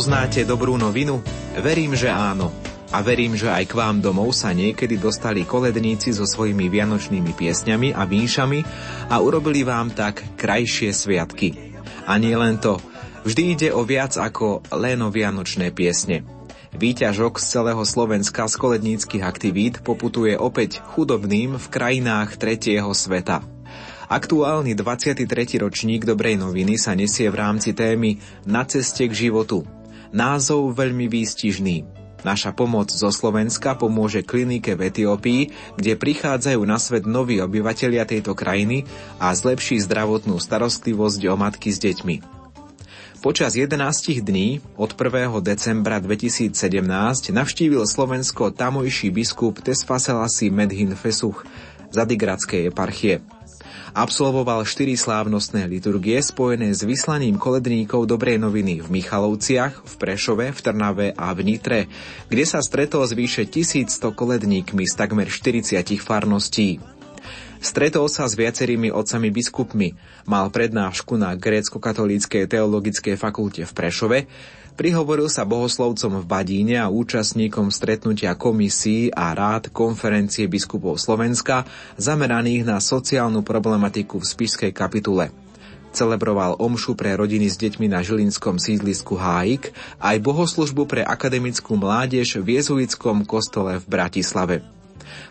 Poznáte dobrú novinu? Verím, že áno. A verím, že aj k vám domov sa niekedy dostali koledníci so svojimi vianočnými piesňami a vínšami a urobili vám tak krajšie sviatky. A nie len to. Vždy ide o viac ako len o vianočné piesne. Výťažok z celého Slovenska z koledníckých aktivít poputuje opäť chudobným v krajinách tretieho sveta. Aktuálny 23. ročník Dobrej noviny sa nesie v rámci témy Na ceste k životu – Názov veľmi výstižný. Naša pomoc zo Slovenska pomôže klinike v Etiópii, kde prichádzajú na svet noví obyvatelia tejto krajiny a zlepší zdravotnú starostlivosť o matky s deťmi. Počas 11 dní od 1. decembra 2017 navštívil Slovensko tamojší biskup Tesfaselasi Medhin Fesuch z Adigradskej eparchie. Absolvoval štyri slávnostné liturgie spojené s vyslaním koledníkov Dobrej noviny v Michalovciach, v Prešove, v Trnave a v Nitre, kde sa stretol s vyše 1100 koledníkmi z takmer 40 farností. Stretol sa s viacerými otcami biskupmi, mal prednášku na grécko-katolíckej teologickej fakulte v Prešove, Prihovoril sa bohoslovcom v Badíne a účastníkom stretnutia komisí a rád konferencie biskupov Slovenska zameraných na sociálnu problematiku v spiskej kapitule. Celebroval omšu pre rodiny s deťmi na žilinskom sídlisku Hájik aj bohoslužbu pre akademickú mládež v jezuitskom kostole v Bratislave.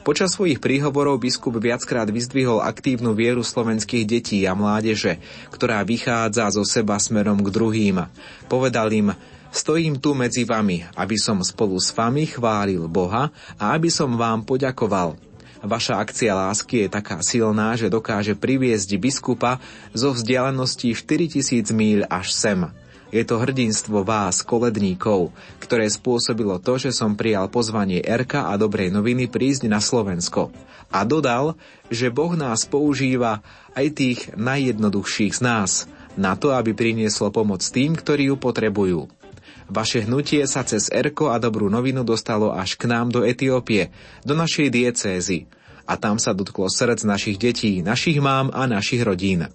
Počas svojich príhovorov biskup viackrát vyzdvihol aktívnu vieru slovenských detí a mládeže, ktorá vychádza zo seba smerom k druhým. Povedal im, Stojím tu medzi vami, aby som spolu s vami chválil Boha a aby som vám poďakoval. Vaša akcia lásky je taká silná, že dokáže priviesť biskupa zo vzdialenosti 4000 míľ až sem. Je to hrdinstvo vás, koledníkov, ktoré spôsobilo to, že som prijal pozvanie Erka a dobrej noviny prísť na Slovensko. A dodal, že Boh nás používa aj tých najjednoduchších z nás, na to, aby prinieslo pomoc tým, ktorí ju potrebujú. Vaše hnutie sa cez Erko a dobrú novinu dostalo až k nám do Etiópie, do našej diecézy. A tam sa dotklo srdc našich detí, našich mám a našich rodín.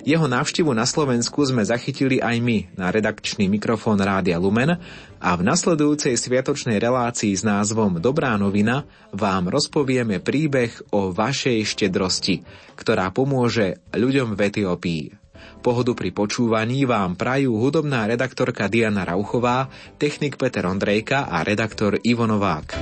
Jeho návštevu na Slovensku sme zachytili aj my na redakčný mikrofón Rádia Lumen a v nasledujúcej sviatočnej relácii s názvom Dobrá novina vám rozpovieme príbeh o vašej štedrosti, ktorá pomôže ľuďom v Etiópii. Pohodu pri počúvaní vám prajú hudobná redaktorka Diana Rauchová, technik Peter Ondrejka a redaktor Ivo Novák.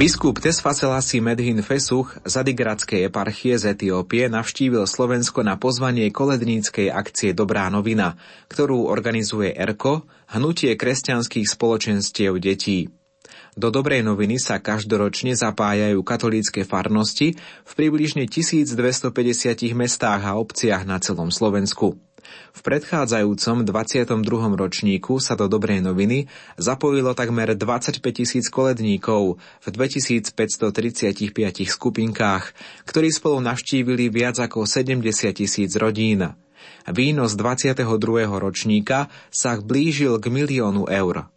Biskup Tesfacelasi Medhin Fesuch z Adigradskej eparchie z Etiópie navštívil Slovensko na pozvanie koledníckej akcie Dobrá novina, ktorú organizuje ERKO, hnutie kresťanských spoločenstiev detí. Do Dobrej noviny sa každoročne zapájajú katolícke farnosti v približne 1250 mestách a obciach na celom Slovensku. V predchádzajúcom 22. ročníku sa do Dobrej noviny zapojilo takmer 25 tisíc koledníkov v 2535 skupinkách, ktorí spolu navštívili viac ako 70 tisíc rodín. Výnos 22. ročníka sa blížil k miliónu eur.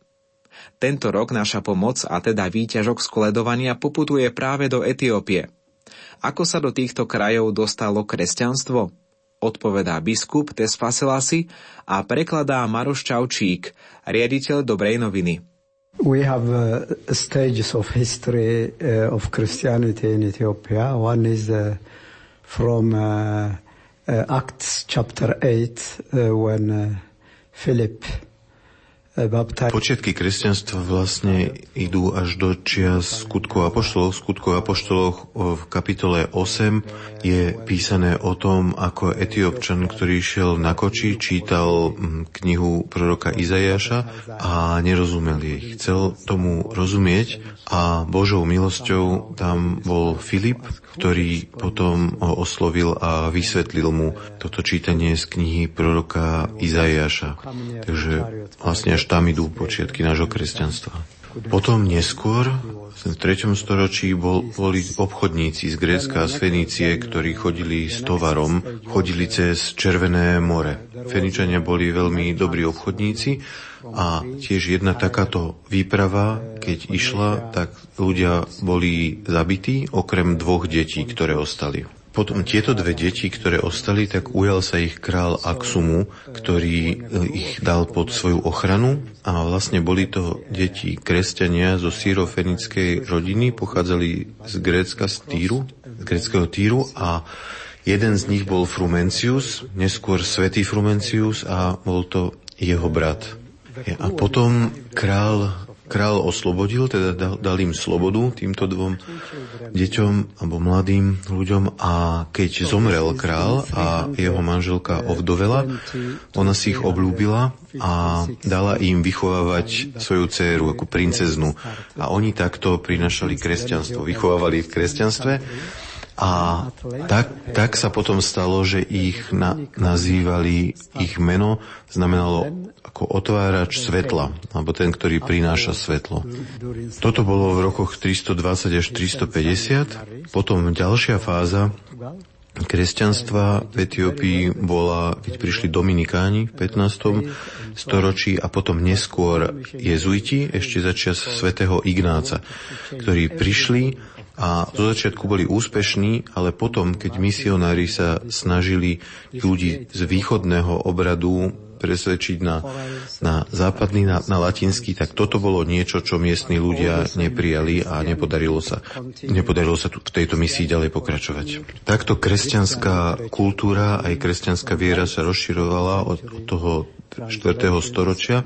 Tento rok naša pomoc a teda výťažok z koledovania poputuje práve do Etiópie. Ako sa do týchto krajov dostalo kresťanstvo? Odpovedá biskup Tesfaselasi a prekladá Maroš Čaučík, riaditeľ Dobrej noviny. We have uh, stages of history uh, of Christianity in Ethiopia. One is uh, from uh, uh, Acts chapter 8 uh, when uh, Philip Počiatky kresťanstva vlastne idú až do čias skutkov apoštolov. Skutkov apoštolov v kapitole 8 je písané o tom, ako etiopčan, ktorý šiel na koči, čítal knihu proroka Izajaša a nerozumel jej. Chcel tomu rozumieť a Božou milosťou tam bol Filip, ktorý potom ho oslovil a vysvetlil mu toto čítanie z knihy proroka Izajaša. Takže vlastne až tam idú počiatky nášho kresťanstva. Potom neskôr, v 3. storočí, bol, boli obchodníci z Grécka a z Fenície, ktorí chodili s tovarom, chodili cez Červené more. Feničania boli veľmi dobrí obchodníci a tiež jedna takáto výprava, keď išla, tak ľudia boli zabití, okrem dvoch detí, ktoré ostali. Potom tieto dve deti, ktoré ostali, tak ujal sa ich král Aksumu, ktorý eh, ich dal pod svoju ochranu a vlastne boli to deti kresťania zo sírofenickej rodiny, pochádzali z Grécka, z Týru, z gréckého Týru a jeden z nich bol Frumencius, neskôr svätý Frumencius a bol to jeho brat. A potom král král oslobodil, teda dal, im slobodu týmto dvom deťom alebo mladým ľuďom a keď zomrel král a jeho manželka ovdovela, ona si ich oblúbila a dala im vychovávať svoju dceru ako princeznu. A oni takto prinašali kresťanstvo, vychovávali v kresťanstve a tak, tak sa potom stalo, že ich na, nazývali, ich meno znamenalo ako otvárač svetla, alebo ten, ktorý prináša svetlo. Toto bolo v rokoch 320 až 350. Potom ďalšia fáza kresťanstva v Etiópii bola, keď prišli Dominikáni v 15. storočí a potom neskôr jezuiti, ešte začias svätého Ignáca, ktorí prišli a zo začiatku boli úspešní, ale potom, keď misionári sa snažili ľudí z východného obradu presvedčiť na, na západný, na, na latinský, tak toto bolo niečo, čo miestni ľudia neprijali a nepodarilo sa, nepodarilo sa tu v tejto misii ďalej pokračovať. Takto kresťanská kultúra aj kresťanská viera sa rozširovala od, od toho 4. storočia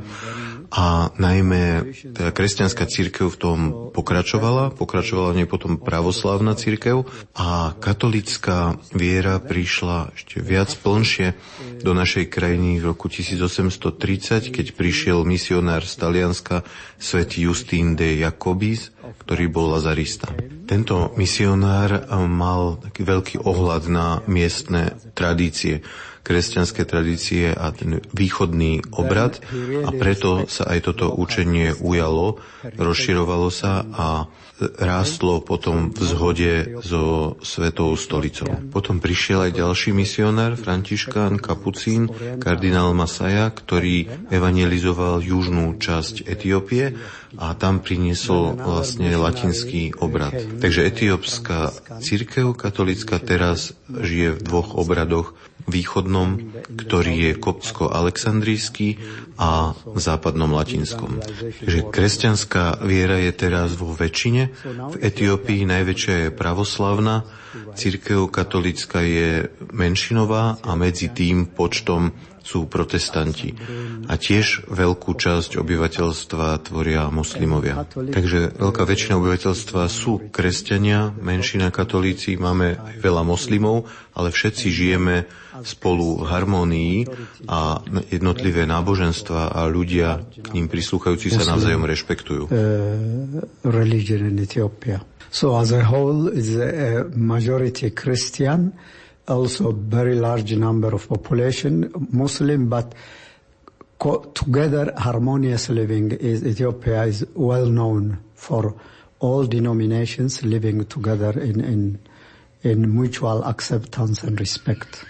a najmä teda kresťanská církev v tom pokračovala, pokračovala v nej potom pravoslavná církev a katolická viera prišla ešte viac plnšie do našej krajiny v roku 1830, keď prišiel misionár z Talianska svätý Justín de Jacobis, ktorý bol lazarista. Tento misionár mal taký veľký ohľad na miestne tradície kresťanské tradície a ten východný obrad a preto sa aj toto učenie ujalo, rozširovalo sa a rástlo potom v zhode so Svetou stolicou. Potom prišiel aj ďalší misionár, Františkán Kapucín, kardinál Masaja, ktorý evangelizoval južnú časť Etiópie a tam priniesol vlastne latinský obrad. Takže etiópska církev katolická teraz žije v dvoch obradoch východnom, ktorý je koptsko-aleksandrijský a západnom latinskom. Takže kresťanská viera je teraz vo väčšine. V Etiópii najväčšia je pravoslavná, církev katolická je menšinová a medzi tým počtom sú protestanti. A tiež veľkú časť obyvateľstva tvoria moslimovia. Takže veľká väčšina obyvateľstva sú kresťania, menšina katolíci, máme aj veľa moslimov, ale všetci žijeme spolu v harmónii a jednotlivé náboženstva a ľudia k ním prislúchajúci sa navzájom rešpektujú. Uh, So as a whole is a majority Christian also very large number of population Muslim, but co- together harmonious living is Ethiopia is well known for all denominations living together in, in, in mutual acceptance and respect.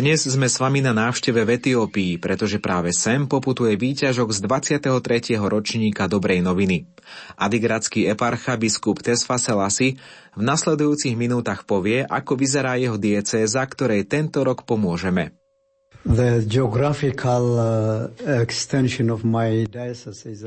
Dnes sme s vami na návšteve v Etiópii, pretože práve sem poputuje výťažok z 23. ročníka Dobrej noviny. Adigradský eparcha biskup Tesfa Selasi v nasledujúcich minútach povie, ako vyzerá jeho diecéza, ktorej tento rok pomôžeme.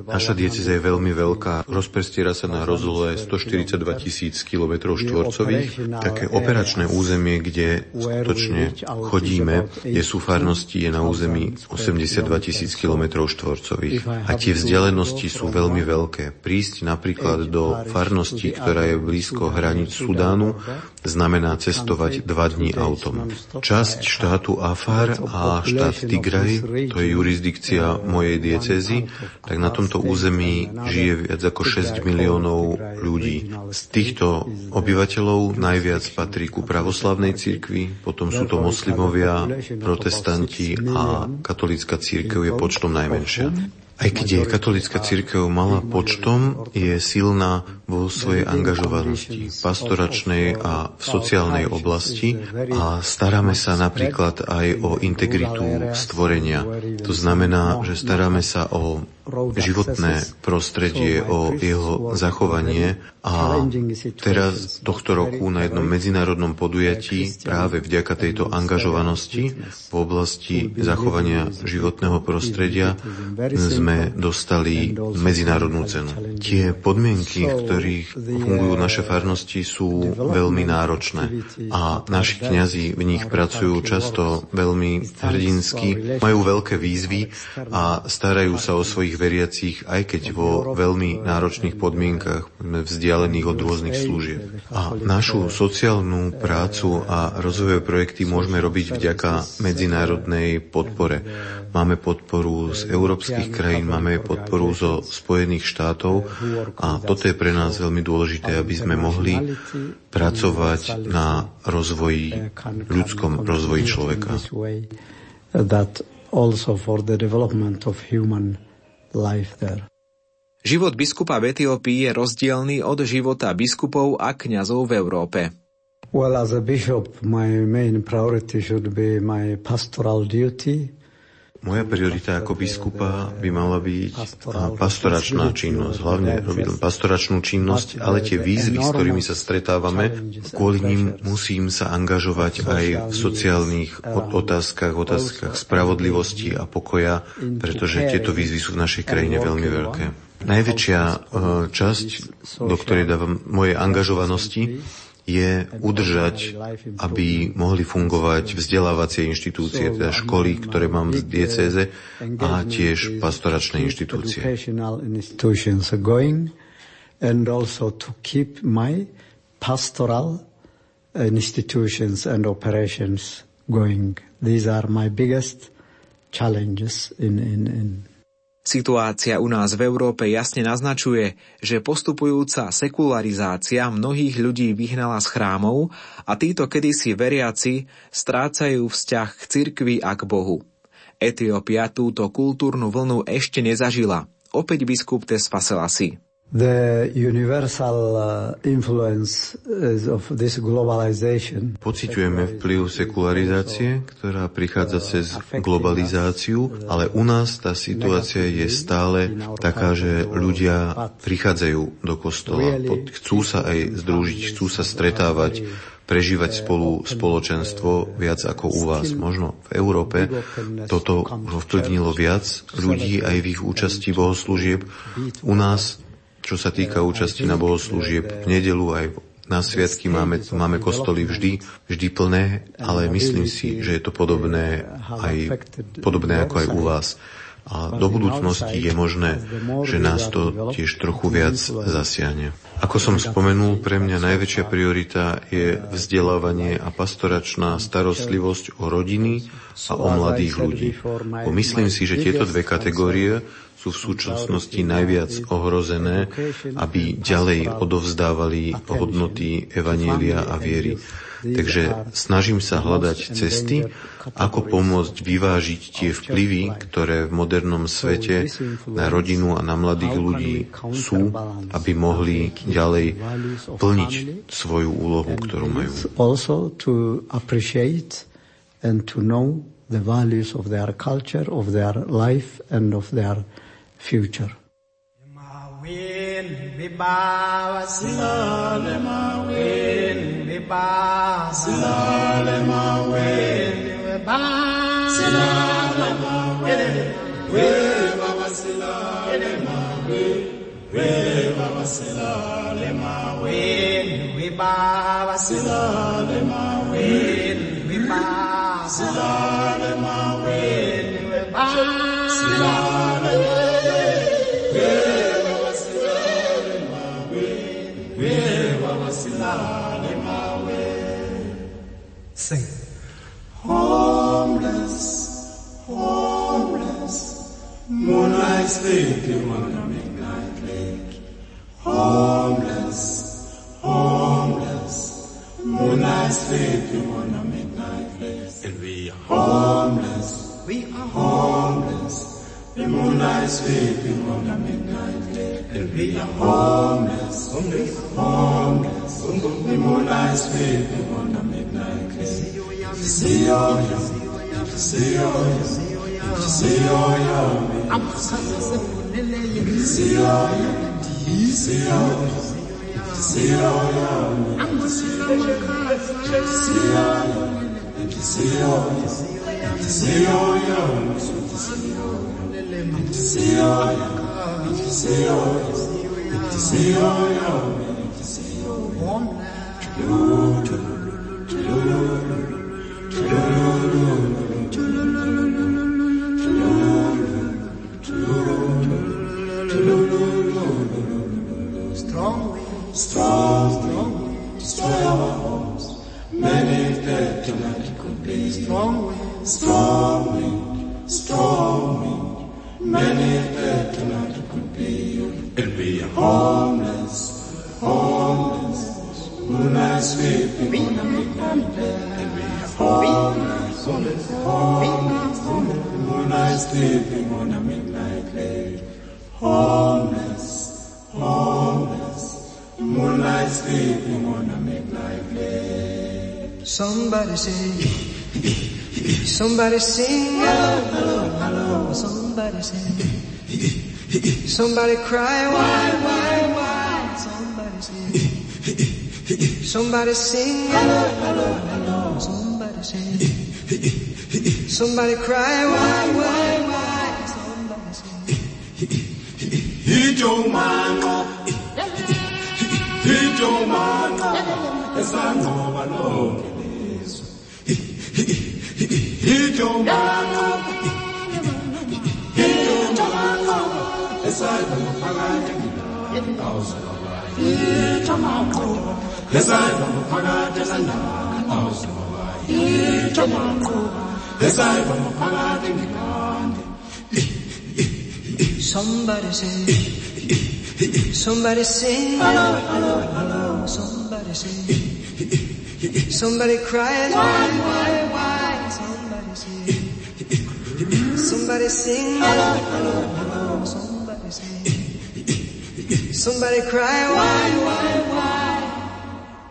Naša dieceza je veľmi veľká, rozprestiera sa na rozlohe 142 tisíc km štvorcových. Také operačné územie, kde skutočne chodíme, kde sú farnosti, je na území 82 tisíc km štvorcových. A tie vzdialenosti sú veľmi veľké. Prísť napríklad do farnosti, ktorá je blízko hraníc Sudánu, znamená cestovať dva dní autom. Časť štátu Afar a štát Tigray, to je jurisdikcia mojej diecézy, tak na tomto území žije viac ako 6 miliónov ľudí. Z týchto obyvateľov najviac patrí ku pravoslavnej cirkvi, potom sú to moslimovia, protestanti a katolická církev je počtom najmenšia. Aj keď je katolická církev malá počtom, je silná vo svojej angažovanosti pastoračnej a v sociálnej oblasti a staráme sa napríklad aj o integritu stvorenia. To znamená, že staráme sa o životné prostredie, o jeho zachovanie a teraz tohto roku na jednom medzinárodnom podujatí práve vďaka tejto angažovanosti v oblasti zachovania životného prostredia sme dostali medzinárodnú cenu. Tie podmienky, v ktorých fungujú naše farnosti, sú veľmi náročné. a naši kňazi v nich pracujú často veľmi hrdinsky, majú veľké výzvy a starajú sa o svojich veriacich, aj keď vo veľmi náročných podmienkach, vzdialených od rôznych služieb. A našu sociálnu prácu a rozvojové projekty môžeme robiť vďaka medzinárodnej podpore. Máme podporu z európskych krajín, máme podporu zo Spojených štátov a toto je pre nás veľmi dôležité, aby sme mohli pracovať na rozvoji, ľudskom rozvoji človeka. Also for the development of human life there. Život biskupa v Etiópii je rozdielný od života biskupov a kňazov v Európe. Well, as a bishop, my main priority should be my pastoral duty. Moja priorita ako biskupa by mala byť pastoračná činnosť. Hlavne robiť pastoračnú činnosť, ale tie výzvy, s ktorými sa stretávame, kvôli ním musím sa angažovať aj v sociálnych otázkach, otázkach spravodlivosti a pokoja, pretože tieto výzvy sú v našej krajine veľmi veľké. Najväčšia e, časť, do ktorej dávam mojej angažovanosti, je udržať, aby mohli fungovať vzdelávacie inštitúcie, teda školy, ktoré mám v diecéze a tiež pastoračné inštitúcie. And also to keep my pastoral institutions and operations going. These are my biggest challenges in, in, in Situácia u nás v Európe jasne naznačuje, že postupujúca sekularizácia mnohých ľudí vyhnala z chrámov a títo kedysi veriaci strácajú vzťah k cirkvi a k Bohu. Etiópia túto kultúrnu vlnu ešte nezažila. Opäť biskup Tesfa Selassie the universal uh, influence of this globalization. Pociťujeme vplyv sekularizácie, ktorá prichádza cez globalizáciu, ale u nás tá situácia je stále taká, že ľudia prichádzajú do kostola, chcú sa aj združiť, chcú sa stretávať, prežívať spolu spoločenstvo viac ako u vás. Možno v Európe toto ovplyvnilo viac ľudí aj v ich účasti bohoslúžieb. U nás čo sa týka účasti na bohoslúžieb v nedelu aj na sviatky máme, máme kostoly vždy, vždy plné, ale myslím si, že je to podobné, aj, podobné ako aj u vás. A do budúcnosti je možné, že nás to tiež trochu viac zasiahne. Ako som spomenul, pre mňa najväčšia priorita je vzdelávanie a pastoračná starostlivosť o rodiny a o mladých ľudí. Bo myslím si, že tieto dve kategórie sú v súčasnosti najviac ohrozené, aby ďalej odovzdávali hodnoty Evanielia a viery. Takže snažím sa hľadať cesty, ako pomôcť vyvážiť tie vplyvy, ktoré v modernom svete na rodinu a na mladých ľudí sú, aby mohli ďalej plniť svoju úlohu, ktorú majú. and to know the values of their culture, of their life and of their future. ba silale mawele we ba silale mawele we baba silale mawele we baba silale mawele we we baba silale mawele we we ba silale we, we ba sleeping on the midnight. There'll be a homeless, only homeless, only moonlight sleeping on the midnight. See all you, see all you, see all you. I'm sorry, see all you, see all you, see all you. I'm sorry, see all you, see all you, see all you. Signore, Signore, Signore, Signore, Signore, Somebody say, somebody sing, hello, hello, hello. Somebody say, somebody cry, why, why, why. Somebody say, somebody sing, hello, hello, hello. Somebody say, somebody cry, why, why, why. Somebody say, Ijomango, ijomango, esangoba lonke lizwe. Somebody say. Somebody say. Hello, hello, hello. Somebody say. Somebody cries. Why, why, why? Somebody sing, hello, hello, hello. Somebody say, somebody cry, why, why, why.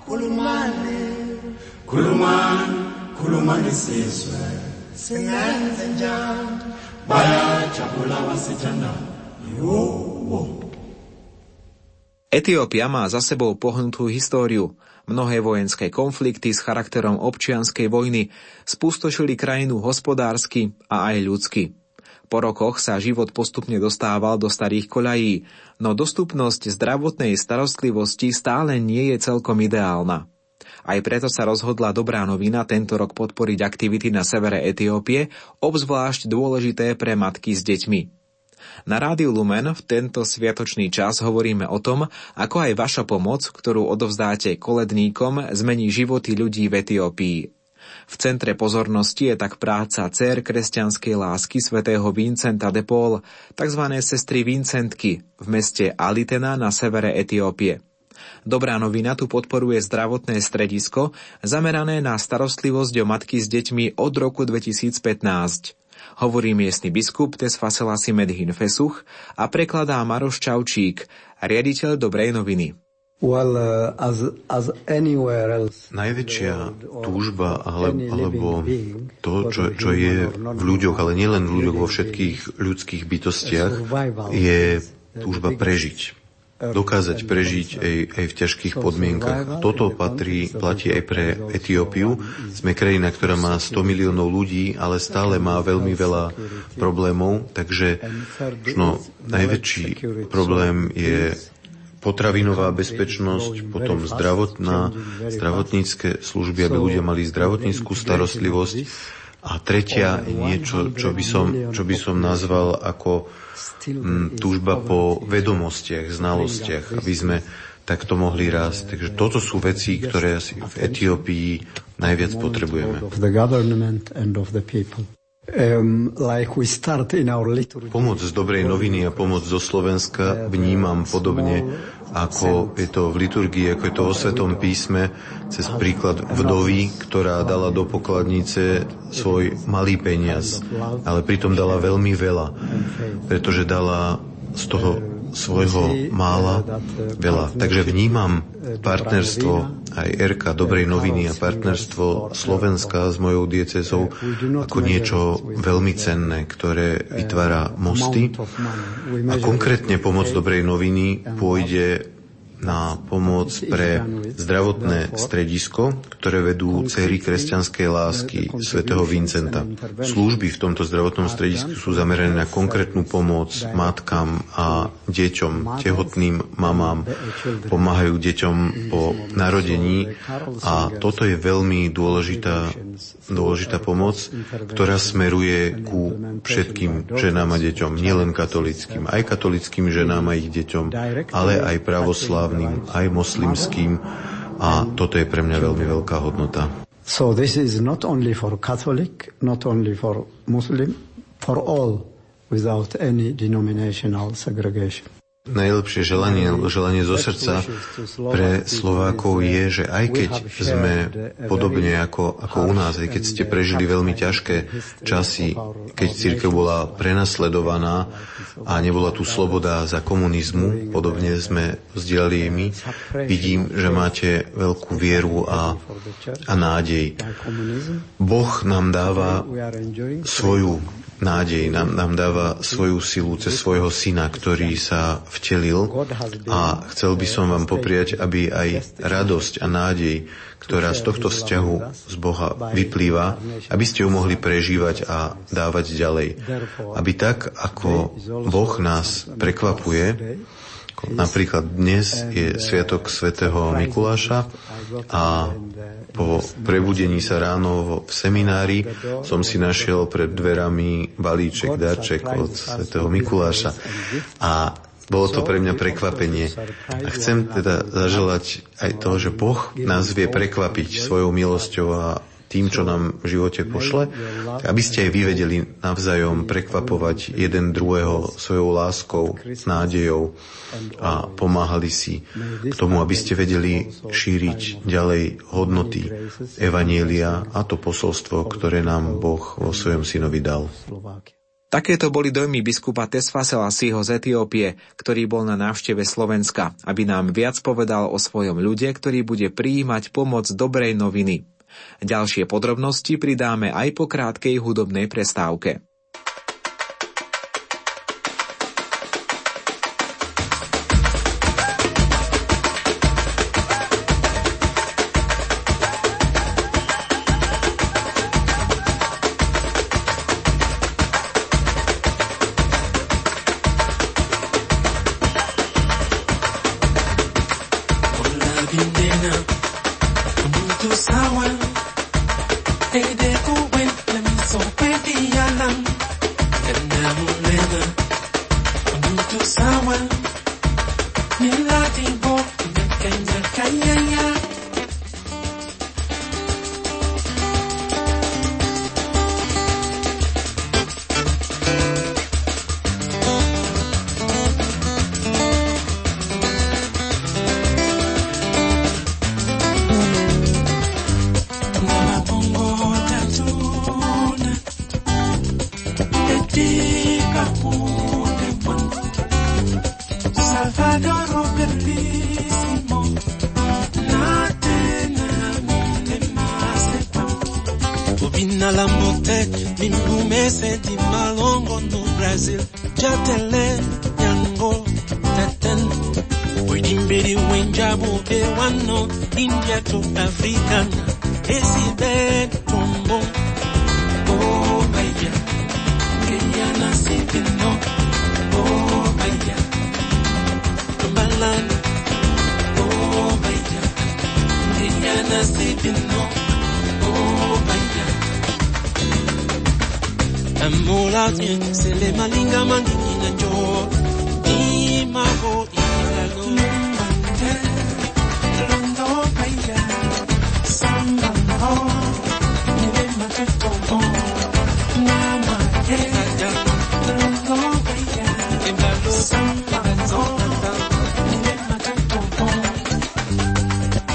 Kulumane, Khulumani, khulumani sizwe. singenze njani. Bayajabula basithandana. Etiópia má za sebou pohnutú históriu. Mnohé vojenské konflikty s charakterom občianskej vojny spustošili krajinu hospodársky a aj ľudsky. Po rokoch sa život postupne dostával do starých koľají, no dostupnosť zdravotnej starostlivosti stále nie je celkom ideálna. Aj preto sa rozhodla dobrá novina tento rok podporiť aktivity na severe Etiópie, obzvlášť dôležité pre matky s deťmi. Na Rádiu Lumen v tento sviatočný čas hovoríme o tom, ako aj vaša pomoc, ktorú odovzdáte koledníkom, zmení životy ľudí v Etiópii. V centre pozornosti je tak práca dcer kresťanskej lásky svätého Vincenta de Paul, tzv. sestry Vincentky v meste Alitena na severe Etiópie. Dobrá novina tu podporuje zdravotné stredisko zamerané na starostlivosť o matky s deťmi od roku 2015. Hovorí miestny biskup Tesfaselasi Medhin Fesuch a prekladá Maroš Čaučík, riaditeľ Dobrej noviny. Well, uh, as, as anywhere else, Najväčšia túžba ale, alebo to, čo, čo je v ľuďoch, ale nielen v ľuďoch, vo všetkých ľudských bytostiach, je túžba prežiť. Dokázať prežiť aj, aj v ťažkých podmienkach. Toto patrí, platí aj pre Etiópiu. Sme krajina, ktorá má 100 miliónov ľudí, ale stále má veľmi veľa problémov, takže no, najväčší problém je potravinová bezpečnosť, potom zdravotná, zdravotnícke služby, aby ľudia mali zdravotníckú starostlivosť. A tretia je niečo, čo by som, čo by som nazval ako mm, túžba po vedomostiach, znalostiach, aby sme takto mohli rásť. Takže toto sú veci, ktoré asi v Etiópii najviac potrebujeme. Liturgy. Pomoc z dobrej noviny a pomoc zo Slovenska vnímam podobne, ako je to v liturgii, ako je to vo Svetom písme, cez príklad vdovy, ktorá dala do pokladnice svoj malý peniaz, ale pritom dala veľmi veľa, pretože dala z toho svojho mála veľa. Takže vnímam partnerstvo aj Erka Dobrej noviny a partnerstvo Slovenska s mojou diecezou ako niečo veľmi cenné, ktoré vytvára mosty. A konkrétne pomoc Dobrej noviny pôjde na pomoc pre zdravotné stredisko, ktoré vedú céry kresťanskej lásky svätého Vincenta. Služby v tomto zdravotnom stredisku sú zamerané na konkrétnu pomoc matkám a deťom, tehotným mamám, pomáhajú deťom po narodení a toto je veľmi dôležitá, dôležitá pomoc, ktorá smeruje ku všetkým ženám a deťom, nielen katolickým, aj katolickým ženám a ich deťom, ale aj pravoslávnym pravoslavným, aj moslimským a toto je pre mňa veľmi veľká hodnota. So this is not only for Catholic, not only for Muslim, for all without any denominational segregation. Najlepšie želanie, želanie zo srdca pre Slovákov je, že aj keď sme podobne ako, ako u nás, aj keď ste prežili veľmi ťažké časy, keď církev bola prenasledovaná a nebola tu sloboda za komunizmu, podobne sme vzdielali my, vidím, že máte veľkú vieru a, a nádej. Boh nám dáva svoju nádej, nám, nám dáva svoju silu cez svojho syna, ktorý sa vtelil a chcel by som vám popriať, aby aj radosť a nádej, ktorá z tohto vzťahu z Boha vyplýva, aby ste ju mohli prežívať a dávať ďalej. Aby tak, ako Boh nás prekvapuje, Napríklad dnes je Sviatok svätého Mikuláša a po prebudení sa ráno v seminári som si našiel pred dverami balíček, darček od svätého Mikuláša. a bolo to pre mňa prekvapenie. A chcem teda zaželať aj to, že Boh nás vie prekvapiť svojou milosťou a tým, čo nám v živote pošle, aby ste aj vy vedeli navzájom prekvapovať jeden druhého svojou láskou, nádejou a pomáhali si k tomu, aby ste vedeli šíriť ďalej hodnoty Evanielia a to posolstvo, ktoré nám Boh vo svojom synovi dal. Takéto boli dojmy biskupa Tesfasela Siho z Etiópie, ktorý bol na návšteve Slovenska, aby nám viac povedal o svojom ľude, ktorý bude prijímať pomoc dobrej noviny. Ďalšie podrobnosti pridáme aj po krátkej hudobnej prestávke. Bobina la mimbume senti malongo no Brazil. Jatele, nyango, taten. Boidimbiri wenja wano, India to African. Esi bed tombo. Oh, Kenya Tumbalan. Oh, oh, Kenya. Oh, mola tien sele malinga mandiki na cho Ni mago i lago londo paia samba ho nebe mateto ho na ma ke ja londo paia e balo samba ho nebe mateto ho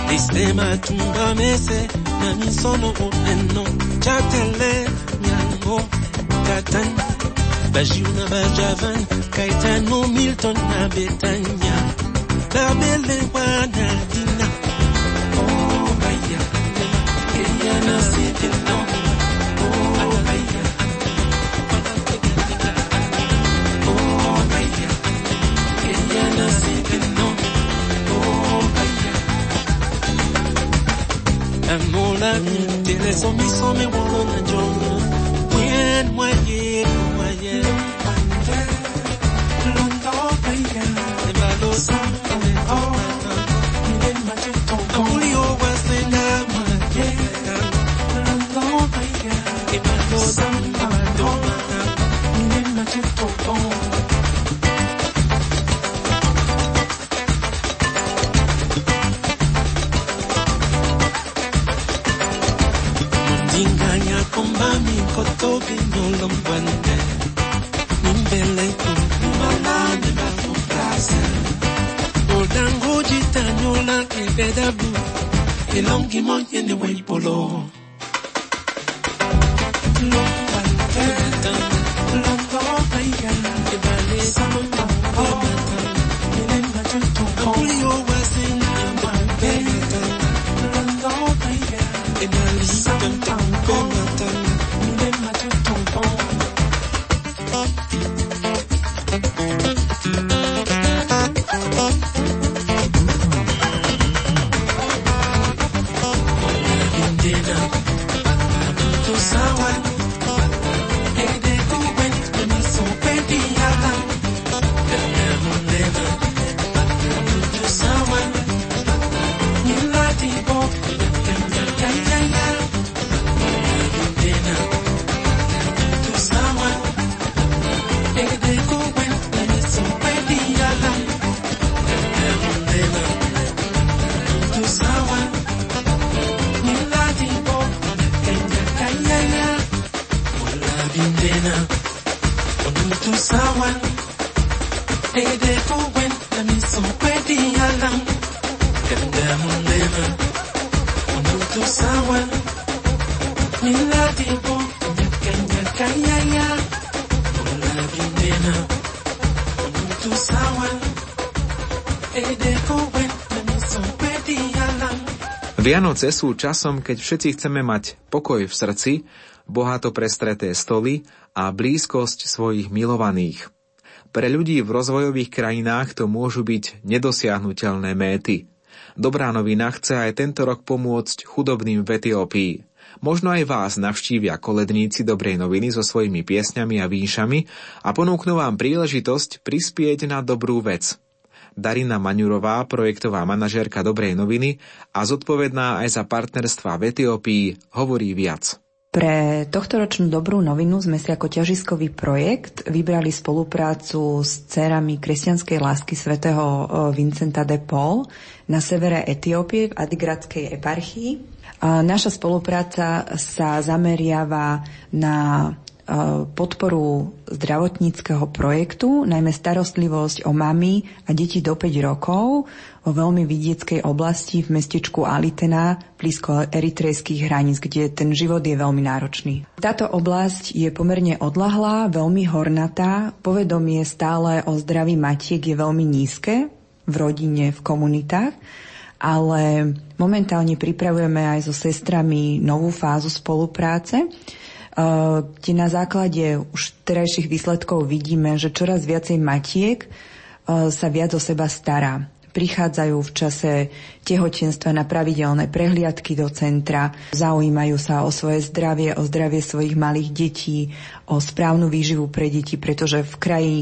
Liste matumba mese na misono o eno. Chatele Bretagne, Bajavan, Caetano, Milton na Betania, la belle Guanadina. Oh, Baya, Eya na Sibina. Oh, Baya. Oh, Baya, Eya na Sibina. Oh, Baya. Amola, Tereso, Miso, Mwayen, mwayen, mwayen. Londo. Vianoce sú časom, keď všetci chceme mať pokoj v srdci, bohato prestreté stoly a blízkosť svojich milovaných. Pre ľudí v rozvojových krajinách to môžu byť nedosiahnutelné méty. Dobrá novina chce aj tento rok pomôcť chudobným v Etiópii. Možno aj vás navštívia koledníci dobrej noviny so svojimi piesňami a výšami a ponúknú vám príležitosť prispieť na dobrú vec – Darina Maňurová, projektová manažérka Dobrej noviny a zodpovedná aj za partnerstva v Etiópii, hovorí viac. Pre tohtoročnú dobrú novinu sme si ako ťažiskový projekt vybrali spoluprácu s cerami kresťanskej lásky svätého Vincenta de Paul na severe Etiópie v Adigradskej eparchii. A naša spolupráca sa zameriava na podporu zdravotníckého projektu, najmä starostlivosť o mami a deti do 5 rokov vo veľmi vidieckej oblasti v mestečku Alitena blízko eritrejských hraníc, kde ten život je veľmi náročný. Táto oblasť je pomerne odlahlá, veľmi hornatá, povedomie stále o zdraví matiek je veľmi nízke v rodine, v komunitách, ale momentálne pripravujeme aj so sestrami novú fázu spolupráce, kde na základe už terajších výsledkov vidíme, že čoraz viacej matiek sa viac o seba stará. Prichádzajú v čase tehotenstva na pravidelné prehliadky do centra, zaujímajú sa o svoje zdravie, o zdravie svojich malých detí, o správnu výživu pre deti, pretože v kraji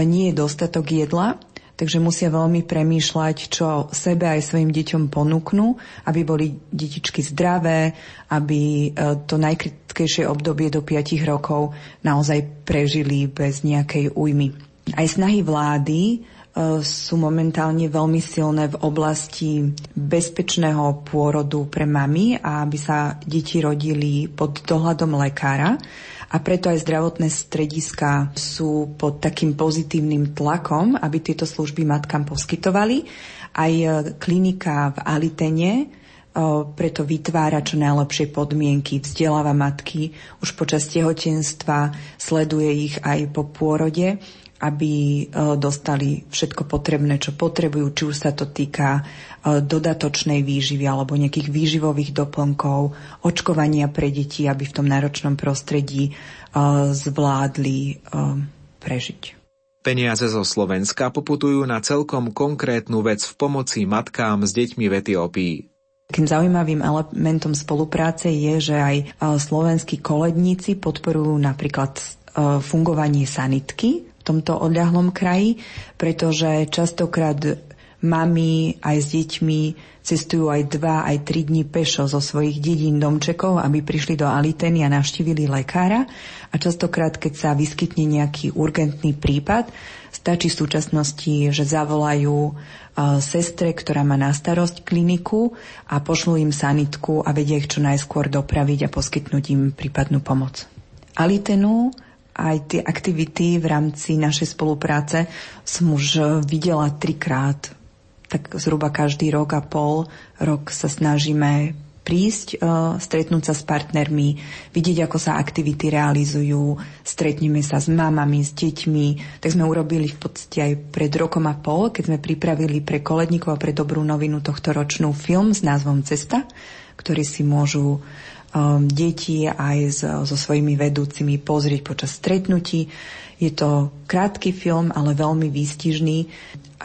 nie je dostatok jedla takže musia veľmi premýšľať, čo sebe aj svojim deťom ponúknú, aby boli detičky zdravé, aby to najkritickejšie obdobie do 5 rokov naozaj prežili bez nejakej újmy. Aj snahy vlády sú momentálne veľmi silné v oblasti bezpečného pôrodu pre mami a aby sa deti rodili pod dohľadom lekára a preto aj zdravotné strediska sú pod takým pozitívnym tlakom, aby tieto služby matkám poskytovali. Aj klinika v Alitene preto vytvára čo najlepšie podmienky, vzdeláva matky už počas tehotenstva, sleduje ich aj po pôrode, aby e, dostali všetko potrebné, čo potrebujú, či už sa to týka e, dodatočnej výživy alebo nejakých výživových doplnkov, očkovania pre deti, aby v tom náročnom prostredí e, zvládli prežiť. Peniaze zo Slovenska poputujú na celkom konkrétnu vec v pomoci matkám s deťmi v Etiópii. Takým zaujímavým elementom spolupráce je, že aj slovenskí koledníci podporujú napríklad fungovanie sanitky tomto odľahlom kraji, pretože častokrát mami aj s deťmi cestujú aj dva, aj tri dní pešo zo svojich dedín domčekov, aby prišli do Aliteny a navštívili lekára. A častokrát, keď sa vyskytne nejaký urgentný prípad, stačí v súčasnosti, že zavolajú sestre, ktorá má na starosť kliniku a pošlú im sanitku a vedia ich čo najskôr dopraviť a poskytnúť im prípadnú pomoc. Alitenu aj tie aktivity v rámci našej spolupráce som už videla trikrát. Tak zhruba každý rok a pol rok sa snažíme prísť, uh, stretnúť sa s partnermi, vidieť, ako sa aktivity realizujú, stretneme sa s mamami, s deťmi. Tak sme urobili v podstate aj pred rokom a pol, keď sme pripravili pre koledníkov a pre dobrú novinu tohto ročnú film s názvom Cesta, ktorý si môžu deti aj so, so svojimi vedúcimi pozrieť počas stretnutí. Je to krátky film, ale veľmi výstižný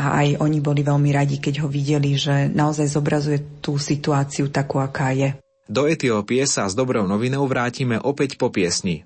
a aj oni boli veľmi radi, keď ho videli, že naozaj zobrazuje tú situáciu takú, aká je. Do Etiópie sa s dobrou novinou vrátime opäť po piesni.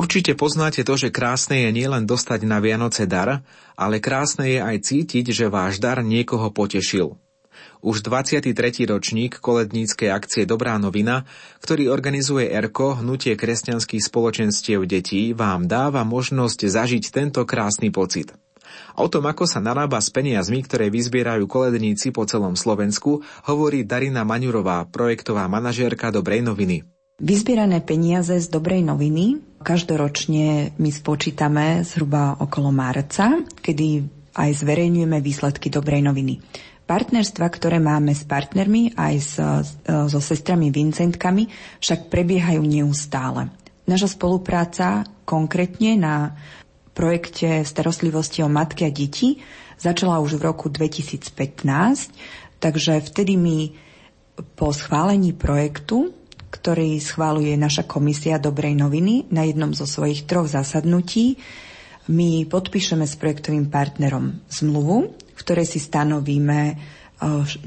Určite poznáte to, že krásne je nielen dostať na Vianoce dar, ale krásne je aj cítiť, že váš dar niekoho potešil. Už 23. ročník koledníckej akcie Dobrá novina, ktorý organizuje ERKO, Hnutie kresťanských spoločenstiev detí, vám dáva možnosť zažiť tento krásny pocit. O tom, ako sa narába s peniazmi, ktoré vyzbierajú koledníci po celom Slovensku, hovorí Darina Maňurová, projektová manažérka Dobrej noviny. Vyzbierané peniaze z Dobrej noviny každoročne my spočítame zhruba okolo marca, kedy aj zverejňujeme výsledky Dobrej noviny. Partnerstva, ktoré máme s partnermi aj s, so sestrami Vincentkami, však prebiehajú neustále. Naša spolupráca konkrétne na projekte starostlivosti o matky a deti začala už v roku 2015, takže vtedy mi po schválení projektu, ktorý schváluje naša komisia Dobrej noviny na jednom zo svojich troch zasadnutí, my podpíšeme s projektovým partnerom zmluvu, v ktorej si stanovíme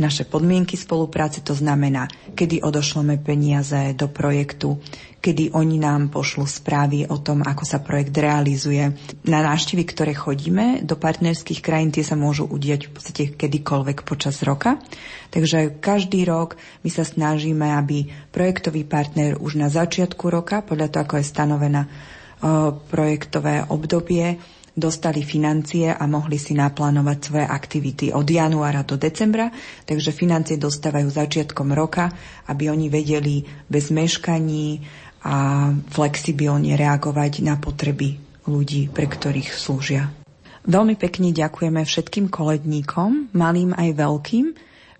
naše podmienky spolupráce, to znamená, kedy odošleme peniaze do projektu, kedy oni nám pošlú správy o tom, ako sa projekt realizuje. Na návštevy, ktoré chodíme do partnerských krajín, tie sa môžu udiať v podstate kedykoľvek počas roka. Takže každý rok my sa snažíme, aby projektový partner už na začiatku roka, podľa toho, ako je stanovená projektové obdobie, dostali financie a mohli si naplánovať svoje aktivity od januára do decembra, takže financie dostávajú začiatkom roka, aby oni vedeli bez meškaní a flexibilne reagovať na potreby ľudí, pre ktorých slúžia. Veľmi pekne ďakujeme všetkým koledníkom, malým aj veľkým,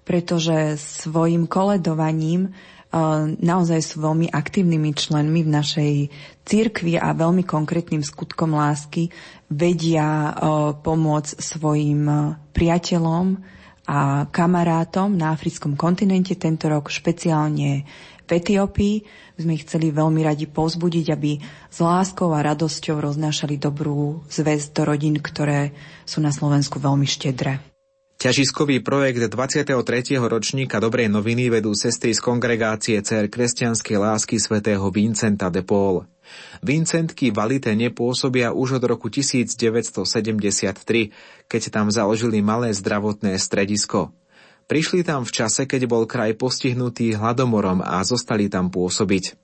pretože svojim koledovaním naozaj sú veľmi aktívnymi členmi v našej církvi a veľmi konkrétnym skutkom lásky vedia pomôcť svojim priateľom a kamarátom na africkom kontinente tento rok špeciálne v Etiópii. Sme ich chceli veľmi radi povzbudiť, aby s láskou a radosťou roznášali dobrú zväzť do rodín, ktoré sú na Slovensku veľmi štedré. Ťažiskový projekt 23. ročníka Dobrej noviny vedú sestry z kongregácie Cer kresťanskej lásky svätého Vincenta de Paul. Vincentky Valite nepôsobia už od roku 1973, keď tam založili malé zdravotné stredisko. Prišli tam v čase, keď bol kraj postihnutý hladomorom a zostali tam pôsobiť.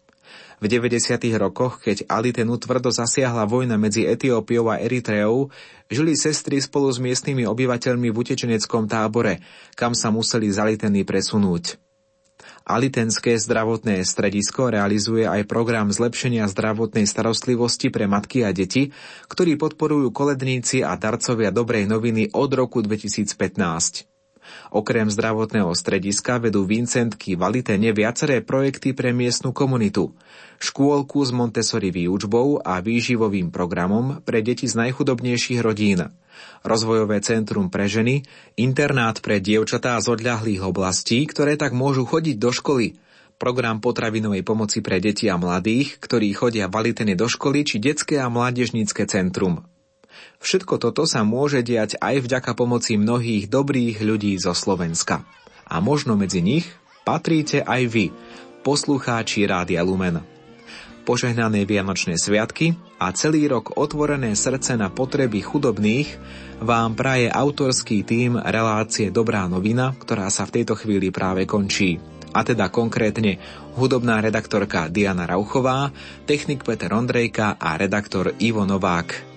V 90. rokoch, keď Alitenu tvrdo zasiahla vojna medzi Etiópiou a Eritreou, žili sestry spolu s miestnymi obyvateľmi v utečeneckom tábore, kam sa museli z Aliteny presunúť. Alitenské zdravotné stredisko realizuje aj program zlepšenia zdravotnej starostlivosti pre matky a deti, ktorý podporujú koledníci a darcovia dobrej noviny od roku 2015. Okrem zdravotného strediska vedú Vincentky Valitene viaceré projekty pre miestnu komunitu. Škôlku s Montessori výučbou a výživovým programom pre deti z najchudobnejších rodín. Rozvojové centrum pre ženy, internát pre dievčatá z odľahlých oblastí, ktoré tak môžu chodiť do školy, program potravinovej pomoci pre deti a mladých, ktorí chodia valitene do školy, či detské a mládežnícke centrum. Všetko toto sa môže diať aj vďaka pomoci mnohých dobrých ľudí zo Slovenska. A možno medzi nich patríte aj vy, poslucháči Rádia Lumen. Požehnané Vianočné sviatky a celý rok otvorené srdce na potreby chudobných vám praje autorský tím relácie Dobrá novina, ktorá sa v tejto chvíli práve končí a teda konkrétne hudobná redaktorka Diana Rauchová, technik Peter Ondrejka a redaktor Ivo Novák.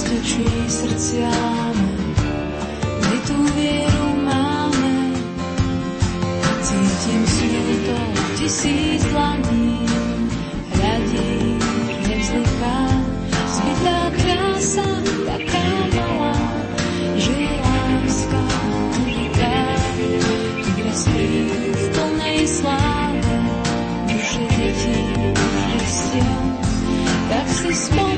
навстречу сердцам, ту веру мамы, цветим светов, тиси слоны, ради невзлыка, Света краса такая мала, жирафска, и красивый в полной славы, души дети, души всем, так все смотрят.